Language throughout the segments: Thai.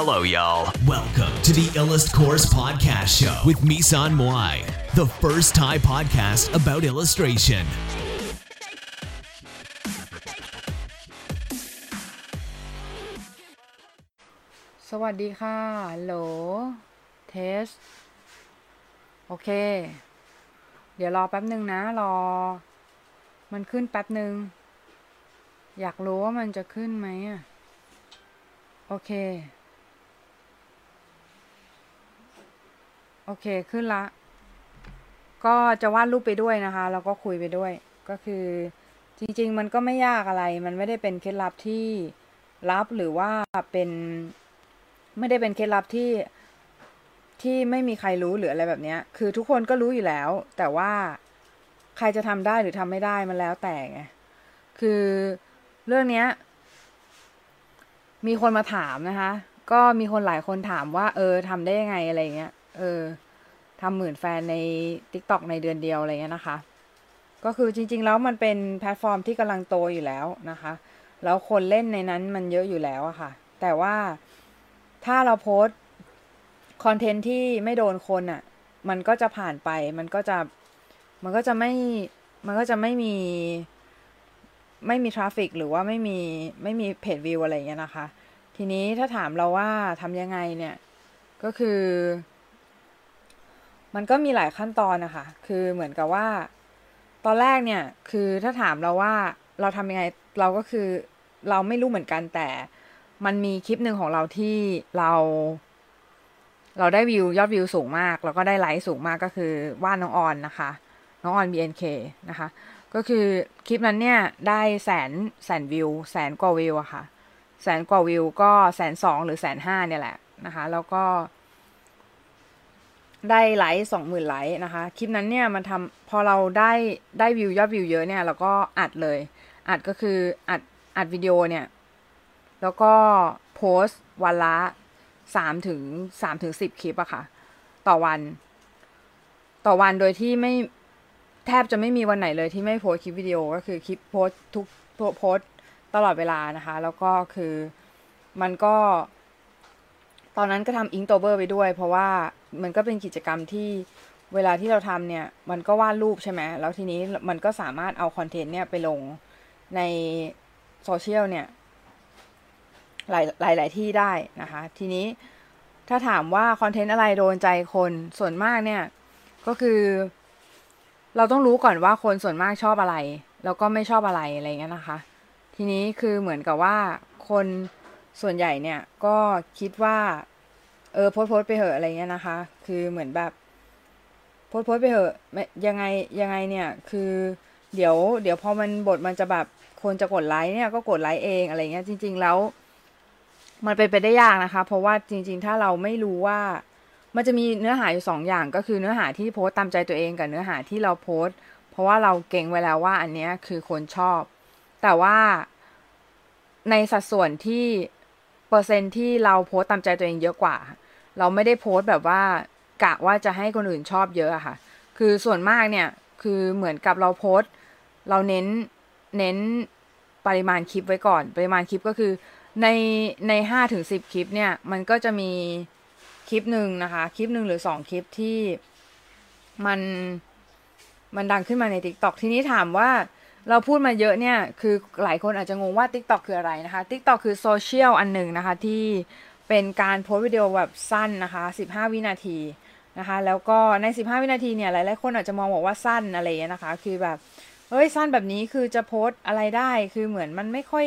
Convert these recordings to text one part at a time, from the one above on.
Hello, y'all. Welcome to the Illust Course Podcast Show with Misan Moai, the first Thai podcast about illustration. สวัสดีค่ะ โหล เทส โอเค เดี๋ยวรอแป๊บหนึ่งนะ รอ มันขึ้นแป๊บหนึ่ง อยากรู้ว่ามันจะขึ้นไหมอะ โอเค โอเคขึ้นละ ก็จะวาดรูปไปด้วยนะคะ แล้วก็คุยไปด้วย ก็คือจริง ๆ มันก็ไม่ยากอะไร มันไม่ได้เป็นเคล็ดลับที่ลับหรือว่าเป็นไม่ได้เป็นเคล็ดลับที่ที่ไม่มีใครรู้หรืออะไรแบบเนี้ยคือทุกคนก็รู้อยู่แล้ว แต่ว่าใครจะทำได้หรือทำไม่ได้มันแล้วแต่ไง คือเรื่องเนี้ยมีคนมาถามนะคะ ก็มีคนหลายคนถามว่า เออทำได้ยังไงอะไรเงี้ย เออทำหมื่นแฟนใน TikTok ในเดือนเดียวอะไรเงี้ยนะคะ ก็คือจริง ๆ แล้วมันเป็นแพลตฟอร์มที่กำลังโตอยู่แล้วนะคะ แล้วคนเล่นในนั้นมันเยอะอยู่แล้วอะค่ะ แต่ว่าถ้าเราโพสต์คอนเทนต์ที่ไม่โดนคนอะมันก็จะผ่านไป มันก็จะ มันก็จะไม่ มันก็จะไม่มี ไม่มีทราฟิกหรือว่าไม่มี ไม่มีเพจวิวอะไรเงี้ยนะคะ ทีนี้ถ้าถามเราว่าทำยังไงเนี่ย ก็คือ มันก็มีหลายขั้นตอนนะคะ คือเหมือนกับว่า ตอนแรกเนี่ย คือถ้าถามเราว่าเราทำยังไง เราก็คือเราไม่รู้เหมือนกันแต่มันมีคลิปหนึ่งของเราที่เรา เราได้วิวยอดวิวสูงมาก แล้วก็ได้ไลค์สูงมากก็คือว่าน้องออนนะคะ น้องออน BNK นะคะ ก็คือคลิปนั้นเนี่ยได้แสนแสนวิว แสนกว่าวิวอะค่ะ แสนกว่าวิวก็แสนสองหรือแสนห้าเนี่ยแหละนะคะ แล้วก็ ได้ไลค์สองหมื่นไลค์นะคะ คลิปนั้นเนี่ยมันทำพอเราได้ได้วิวยอดวิวเยอะเนี่ยเราก็อัดเลย อัดก็คืออัดอัดวิดีโอเนี่ย แล้วก็โพสต์วันละสามถึงสามถึงสิบคลิปอะค่ะ ต่อวัน ต่อวันโดยที่ไม่แทบจะไม่มีวันไหนเลยที่ไม่โพสต์คลิปวิดีโอก็คือคลิปโพสต์ทุกโพสต์ตลอดเวลานะคะ แล้วก็คือมันก็ ตอนนั้นก็ทำอิงโตเบอร์ไปด้วย เพราะว่ามันก็เป็นกิจกรรมที่เวลาที่เราทำเนี่ย มันก็วาดรูปใช่ไหมแล้วทีนี้มันก็สามารถเอาคอนเทนต์เนี่ยไปลงในโซเชียลเนี่ย หลายหลายหลายที่ได้นะคะ ทีนี้ถ้าถามว่าคอนเทนต์อะไรโดนใจคนส่วนมากเนี่ย ก็คือ เราต้องรู้ก่อนว่าคนส่วนมากชอบอะไร แล้วก็ไม่ชอบอะไรอะไรเงี้ยนะคะ ทีนี้คือเหมือนกับว่าคน ส่วนใหญ่เนี่ยก็คิดว่า เออโพสโพสไปเหอะอะไรเงี้ยนะคะ คือเหมือนแบบโพสโพสไปเหอะยังไงยังไงเนี่ย คือเดี๋ยว เดี๋ยวพอมันบทมันจะแบบคนจะกดไลค์เนี่ยก็กดไลค์เองอะไรเงี้ยจริง ๆแล้ว มันเป็นไปได้ยากนะคะ เพราะว่าจริง ๆ ถ้าเราไม่รู้ว่า มันจะมีเนื้อหาอยู่สองอย่างก็คือเนื้อหาที่โพสตามใจตัวเองกับเนื้อหาที่เราโพสเพราะว่าเราเก่งไว้แล้วว่าอันเนี้ยคือคนชอบ แต่ว่าในสัดส่วนที่ เปอร์เซ็นที่เราโพสตามใจตัวเองเยอะกว่า เราไม่ได้โพสแบบว่ากะว่าจะให้คนอื่นชอบเยอะอะค่ะ คือส่วนมากเนี่ยคือเหมือนกับเราโพสเราเน้นเน้นปริมาณคลิปไว้ก่อน ปริมาณคลิปก็คือในในห้าถึงสิบคลิปเนี่ยมันก็จะมีคลิปหนึ่งนะคะคลิปหนึ่งหรือสองคลิปที่มันมันดังขึ้นมาใน t ิ k t o k ทีนี้ถามว่า เราพูดมาเยอะเนี่ย คือหลายคนอาจจะงงว่า TikTok คืออะไรนะคะ TikTok คือโซเชียลอันหนึ่งนะคะ ที่เป็นการโพสวิดีโอแบบสั้นนะคะ 15 วินาทีนะคะ แล้วก็ใน 15 วินาทีเนี่ยหลายๆคนอาจจะมองบอกว่าสั้นอะไรเงี้ยนะคะ คือแบบเฮ้ยสั้นแบบนี้คือจะโพสอะไรได้คือเหมือนมันไม่ค่อย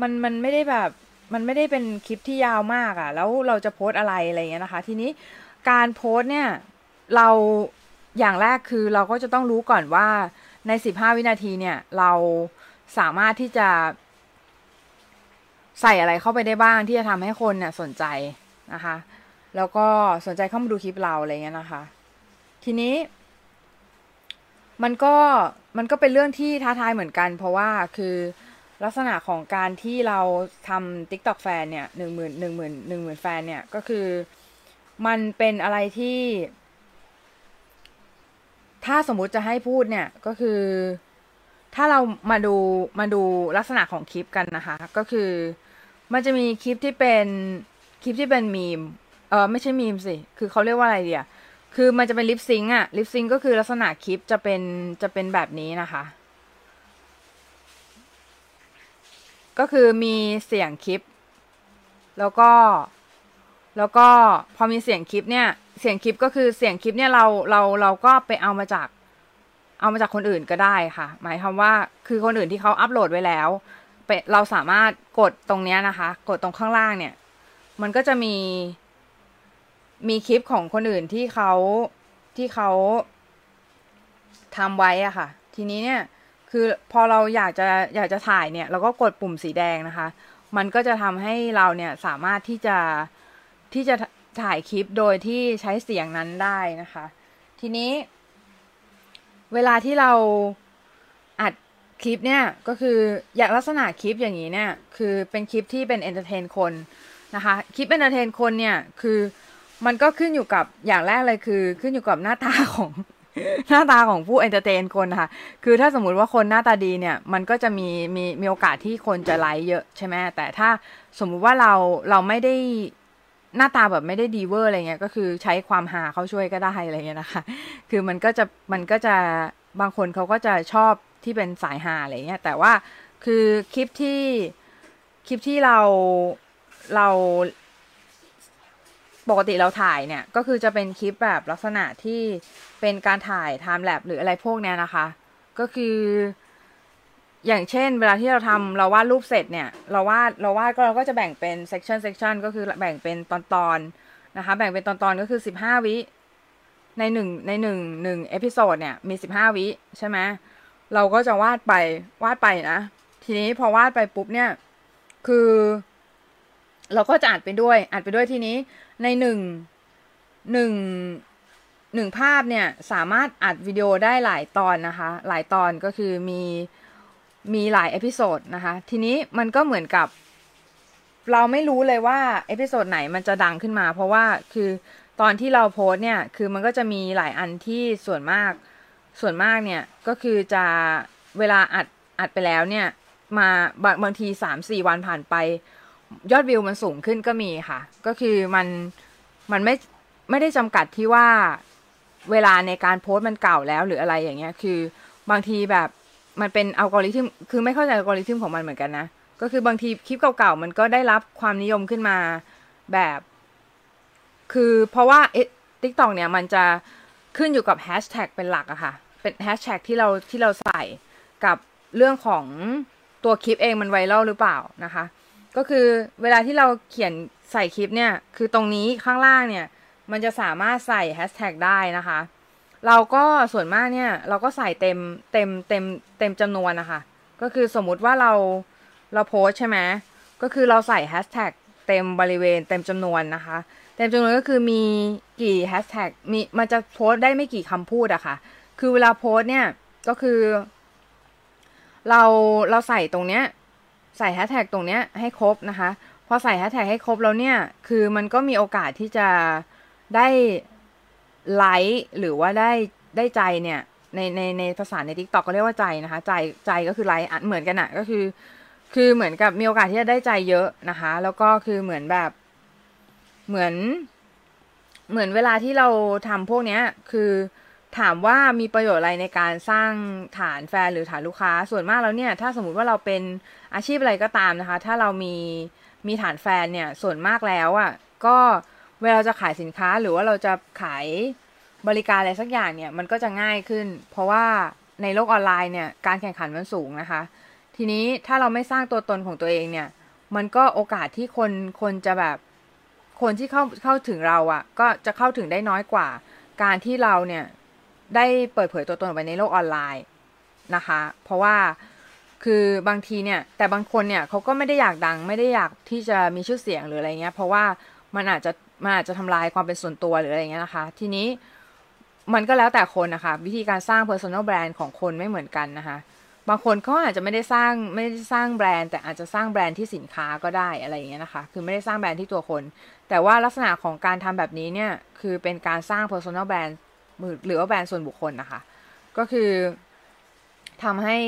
มันมันไม่ได้แบบมันไม่ได้เป็นคลิปที่ยาวมากอะ่ะ แล้วเราจะโพสอะไรอะไรเงี้ยนะคะ ทีนี้การโพสเนี่ยเราอย่างแรกคือเราก็จะต้องรู้ก่อนว่า ใน 15 วินาทีเนี่ย เราสามารถที่จะใส่อะไรเข้าไปได้บ้างที่จะทำให้คนเนี่ยสนใจนะคะ แล้วก็สนใจเข้ามาดูคลิปเราอะไรเงี้ยนะคะ ทีนี้มันก็มันก็เป็นเรื่องที่ท้าทายเหมือนกัน เพราะว่าคือลักษณะของการที่เราทำ TikTok แฟนเนี่ยหนึ่งหมื่นหนึ่งหมื่นหนึ่งหมื่นแฟนเนี่ย ก็คือมันเป็นอะไรที่ ถ้าสมมุติจะให้พูดเนี่ยก็คือ ถ้าเรามาดูมาดูลักษณะของคลิปกันนะคะ ก็คือ มันจะมีคลิปที่เป็นคลิปที่เป็นมีมเออไม่ใช่มีมสิคือเขาเรียกว่าอะไรเดียคือมันจะเป็นลิปซิงอะลิปซิงก็คือลักษณะคลิปจะเป็นจะเป็นแบบนี้นะคะ ก็คือมีเสียงคลิป แล้วก็ แล้วก็พอมีเสียงคลิปเนี่ย เสียงคลิปก็คือเสียงคลิปเนี่ยเราเราเราก็ไปเอามาจาก เอามาจากคนอื่นก็ได้ค่ะ หมายความว่าคือคนอื่นที่เขาอัปโหลดไว้แล้วเราสามารถกดตรงนี้นะคะ กดตรงข้างล่างเนี่ย มันก็จะมี มีคลิปของคนอื่นที่เขาที่เขาทำไว้อะค่ะ ทีนี้เนี่ย คือพอเราอยากจะอยากจะถ่ายเนี่ย เราก็กดปุ่มสีแดงนะคะ มันก็จะทำให้เราเนี่ยสามารถที่จะที่จะ ถ่ายคลิปโดยที่ใช้เสียงนั้นได้นะคะ ทีนี้ เวลาที่เราอัดคลิปเนี่ยก็คืออย่างลักษณะคลิปอย่างนี้เนี่ย คือเป็นคลิปที่เป็น entertain คนนะคะ คลิป entertain คนเนี่ยคือมันก็ขึ้นอยู่กับอย่างแรกเลยคือ ขึ้นอยู่กับหน้าตาของหน้าตาของผู้ entertain คนค่ะ คือถ้าสมมุติว่าคนหน้าตาดีเนี่ย มันก็จะมีมีมีโอกาสที่คนจะไลค์เยอะใช่ไหมแต่ถ้าสมมุติว่าเราเราไม่ได้ หน้าตาแบบไม่ได้ดีเวอร์อะไรเงี้ยก็คือใช้ความหาเขาช่วยก็ได้อะไรเงี้ยนะคะ คือมันก็จะมันก็จะบางคนเขาก็จะชอบที่เป็นสายหาอะไรเงี้ยแต่ว่าคือคลิปที่คลิปที่เราเราปกติเราถ่ายเนี่ย ก็คือจะเป็นคลิปแบบลักษณะที่เป็นการถ่าย time-lapse หรืออะไรพวกเนี้ยนะคะ ก็คือ อย่างเช่น เวลาที่เราทำเราวาดรูปเสร็จเนี่ย เราวาดเราวาดก็เราก็จะแบ่งเป็น section section ก็คือแบ่งเป็นตอนตอนนะคะ แบ่งเป็นตอนตอนก็คือสิบห้าวิในหนึ่งในหนึ่งหนึ่ง episode เนี่ยมีสิบห้าวิใช่ไหมเราก็จะวาดไปวาดไปนะ ทีนี้พอวาดไปปุ๊บเนี่ย คือ เราก็จะอัดไปด้วยอัดไปด้วยทีนี้ในหนึ่งหนึ่งหนึ่งภาพเนี่ย สามารถอัดวิดีโอได้หลายตอนนะคะ หลายตอนก็คือมี มีหลาย episode นะคะ ทีนี้มันก็เหมือนกับ เราไม่รู้เลยว่า episode ไหนมันจะดังขึ้นมา เพราะว่าคือตอนที่เราโพสต์เนี่ย คือมันก็จะมีหลายอันที่ส่วนมาก ส่วนมากเนี่ย ก็คือจะเวลาอัดอัดไปแล้วเนี่ย มาบางบางทีสามสี่วันผ่านไป ยอดวิวมันสูงขึ้นก็มีค่ะ ก็คือมันมันไม่ไม่ได้จำกัดที่ว่าเวลาในการโพสต์มันเก่าแล้วหรืออะไรอย่างเงี้ย คือบางทีแบบ มันเป็นอัลกอริทึมคือไม่เข้าใจอัลกอริทึมของมันเหมือนกันนะ ก็คือบางทีคลิปเก่าๆ มันก็ได้รับความนิยมขึ้นมาแบบ คือเพราะว่าเอ๊ะ TikTok เนี่ยมันจะขึ้นอยู่กับแฮชแท็กเป็นหลักอะค่ะ เป็นแฮชแท็กที่เราที่เราใส่กับเรื่องของตัวคลิปเองมันไวรัลหรือเปล่านะคะ ก็คือเวลาที่เราเขียนใส่คลิปเนี่ย คือตรงนี้ข้างล่างเนี่ย มันจะสามารถใส่แฮชแท็กได้นะคะ เราก็ส่วนมากเนี่ย เราก็ใส่เต็มเต็มเต็มเต็มจำนวนนะคะ ก็คือสมมุติว่าเราเราโพสใช่ไหมก็คือเราใส่แฮชแท็กเต็มบริเวณเต็มจำนวนนะคะ เต็มจำนวนก็คือมีกี่แฮชแท็กมีมันจะโพสได้ไม่กี่คำพูดอะคะ่ะ คือเวลาโพสต์เนี่ยก็คือ เราเราใส่ตรงเนี้ยใส่แฮชแท็กตรงเนี้ยให้ครบนะคะ พอใส่แฮชแท็กให้ครบแล้วเนี่ย คือมันก็มีโอกาสที่จะได้ ไลค์หรือว่าได้ได้ใจเนี่ย ในในในภาษาใน TikTok ก็เรียกว่าใจนะคะ ใจใจก็คือไลค์เหมือนกันอะก็คือ คือเหมือนกับมีโอกาสที่จะได้ใจเยอะนะคะ แล้วก็คือเหมือนแบบเหมือน เหมือนเวลาที่เราทำพวกเนี้ย คือถามว่ามีประโยชน์อะไรในการสร้างฐานแฟนหรือฐานลูกค้าส่วนมากแล้วเนี่ย ถ้าสมมุติว่าเราเป็นอาชีพอะไรก็ตามนะคะ ถ้าเรามีมีฐานแฟนเนี่ย ส่วนมากแล้วอะ่ะก็ เวลาจะขายสินค้าหรือว่าเราจะขายบริการอะไรสักอย่างเนี่ยมันก็จะง่ายขึ้น เพราะว่าในโลกออนไลน์เนี่ยการแข่งขันมันสูงนะคะ ทีนี้ถ้าเราไม่สร้างตัวตนของตัวเองเนี่ย มันก็โอกาสที่คนคนจะแบบคนที่เข้าเข้าถึงเราอะ่ะ ก็จะเข้าถึงได้น้อยกว่า การที่เราเนี่ยได้เปิดเผยตัวตนออกไปในโลกออนไลน์นะคะ เพราะว่าคือบางทีเนี่ยแต่บางคนเนี่ยเขาก็ไม่ได้อยากดังไม่ได้อยากที่จะมีชื่อเสียงหรืออะไรเงี้ย เพราะว่ามันอาจจะ มันอาจจะทำลายความเป็นส่วนตัวหรืออะไรเงี้ยนะคะ ทีนี้มันก็แล้วแต่คนนะคะ วิธีการสร้าง personal brand ของคนไม่เหมือนกันนะคะ บางคนเขาอาจจะไม่ได้สร้างไม่ได้สร้างแบรนด์ แต่อาจจะสร้างแบรนด์ที่สินค้าก็ได้อะไรอย่างเงี้ยนะคะ คือไม่ได้สร้างแบรนด์ที่ตัวคน แต่ว่าลักษณะของการทำแบบนี้เนี่ยคือเป็นการสร้าง personal brand หรือว่าแบรนด์ส่วนบุคคลนะคะ ก็คือทำให้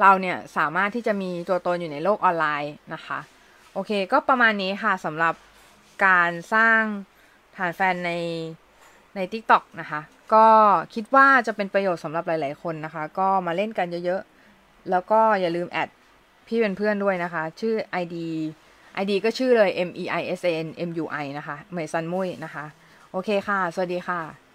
เราเนี่ยสามารถที่จะมีตัวตนอยู่ในโลกออนไลน์นะคะ โอเค ก็ประมาณนี้ค่ะสำหรับ การสร้างฐานแฟนในใน TikTok นะคะ ก็คิดว่าจะเป็นประโยชน์สำหรับหลาย ๆ คนนะคะ ก็มาเล่นกันเยอะๆ แล้วก็อย่าลืมแอดพี่เป็นเพื่อนด้วยนะคะ ชื่อ ID ID ก็ชื่อเลย M E I S A N M U I นะคะ เหมยซันมุยนะคะ โอเคค่ะ สวัสดีค่ะ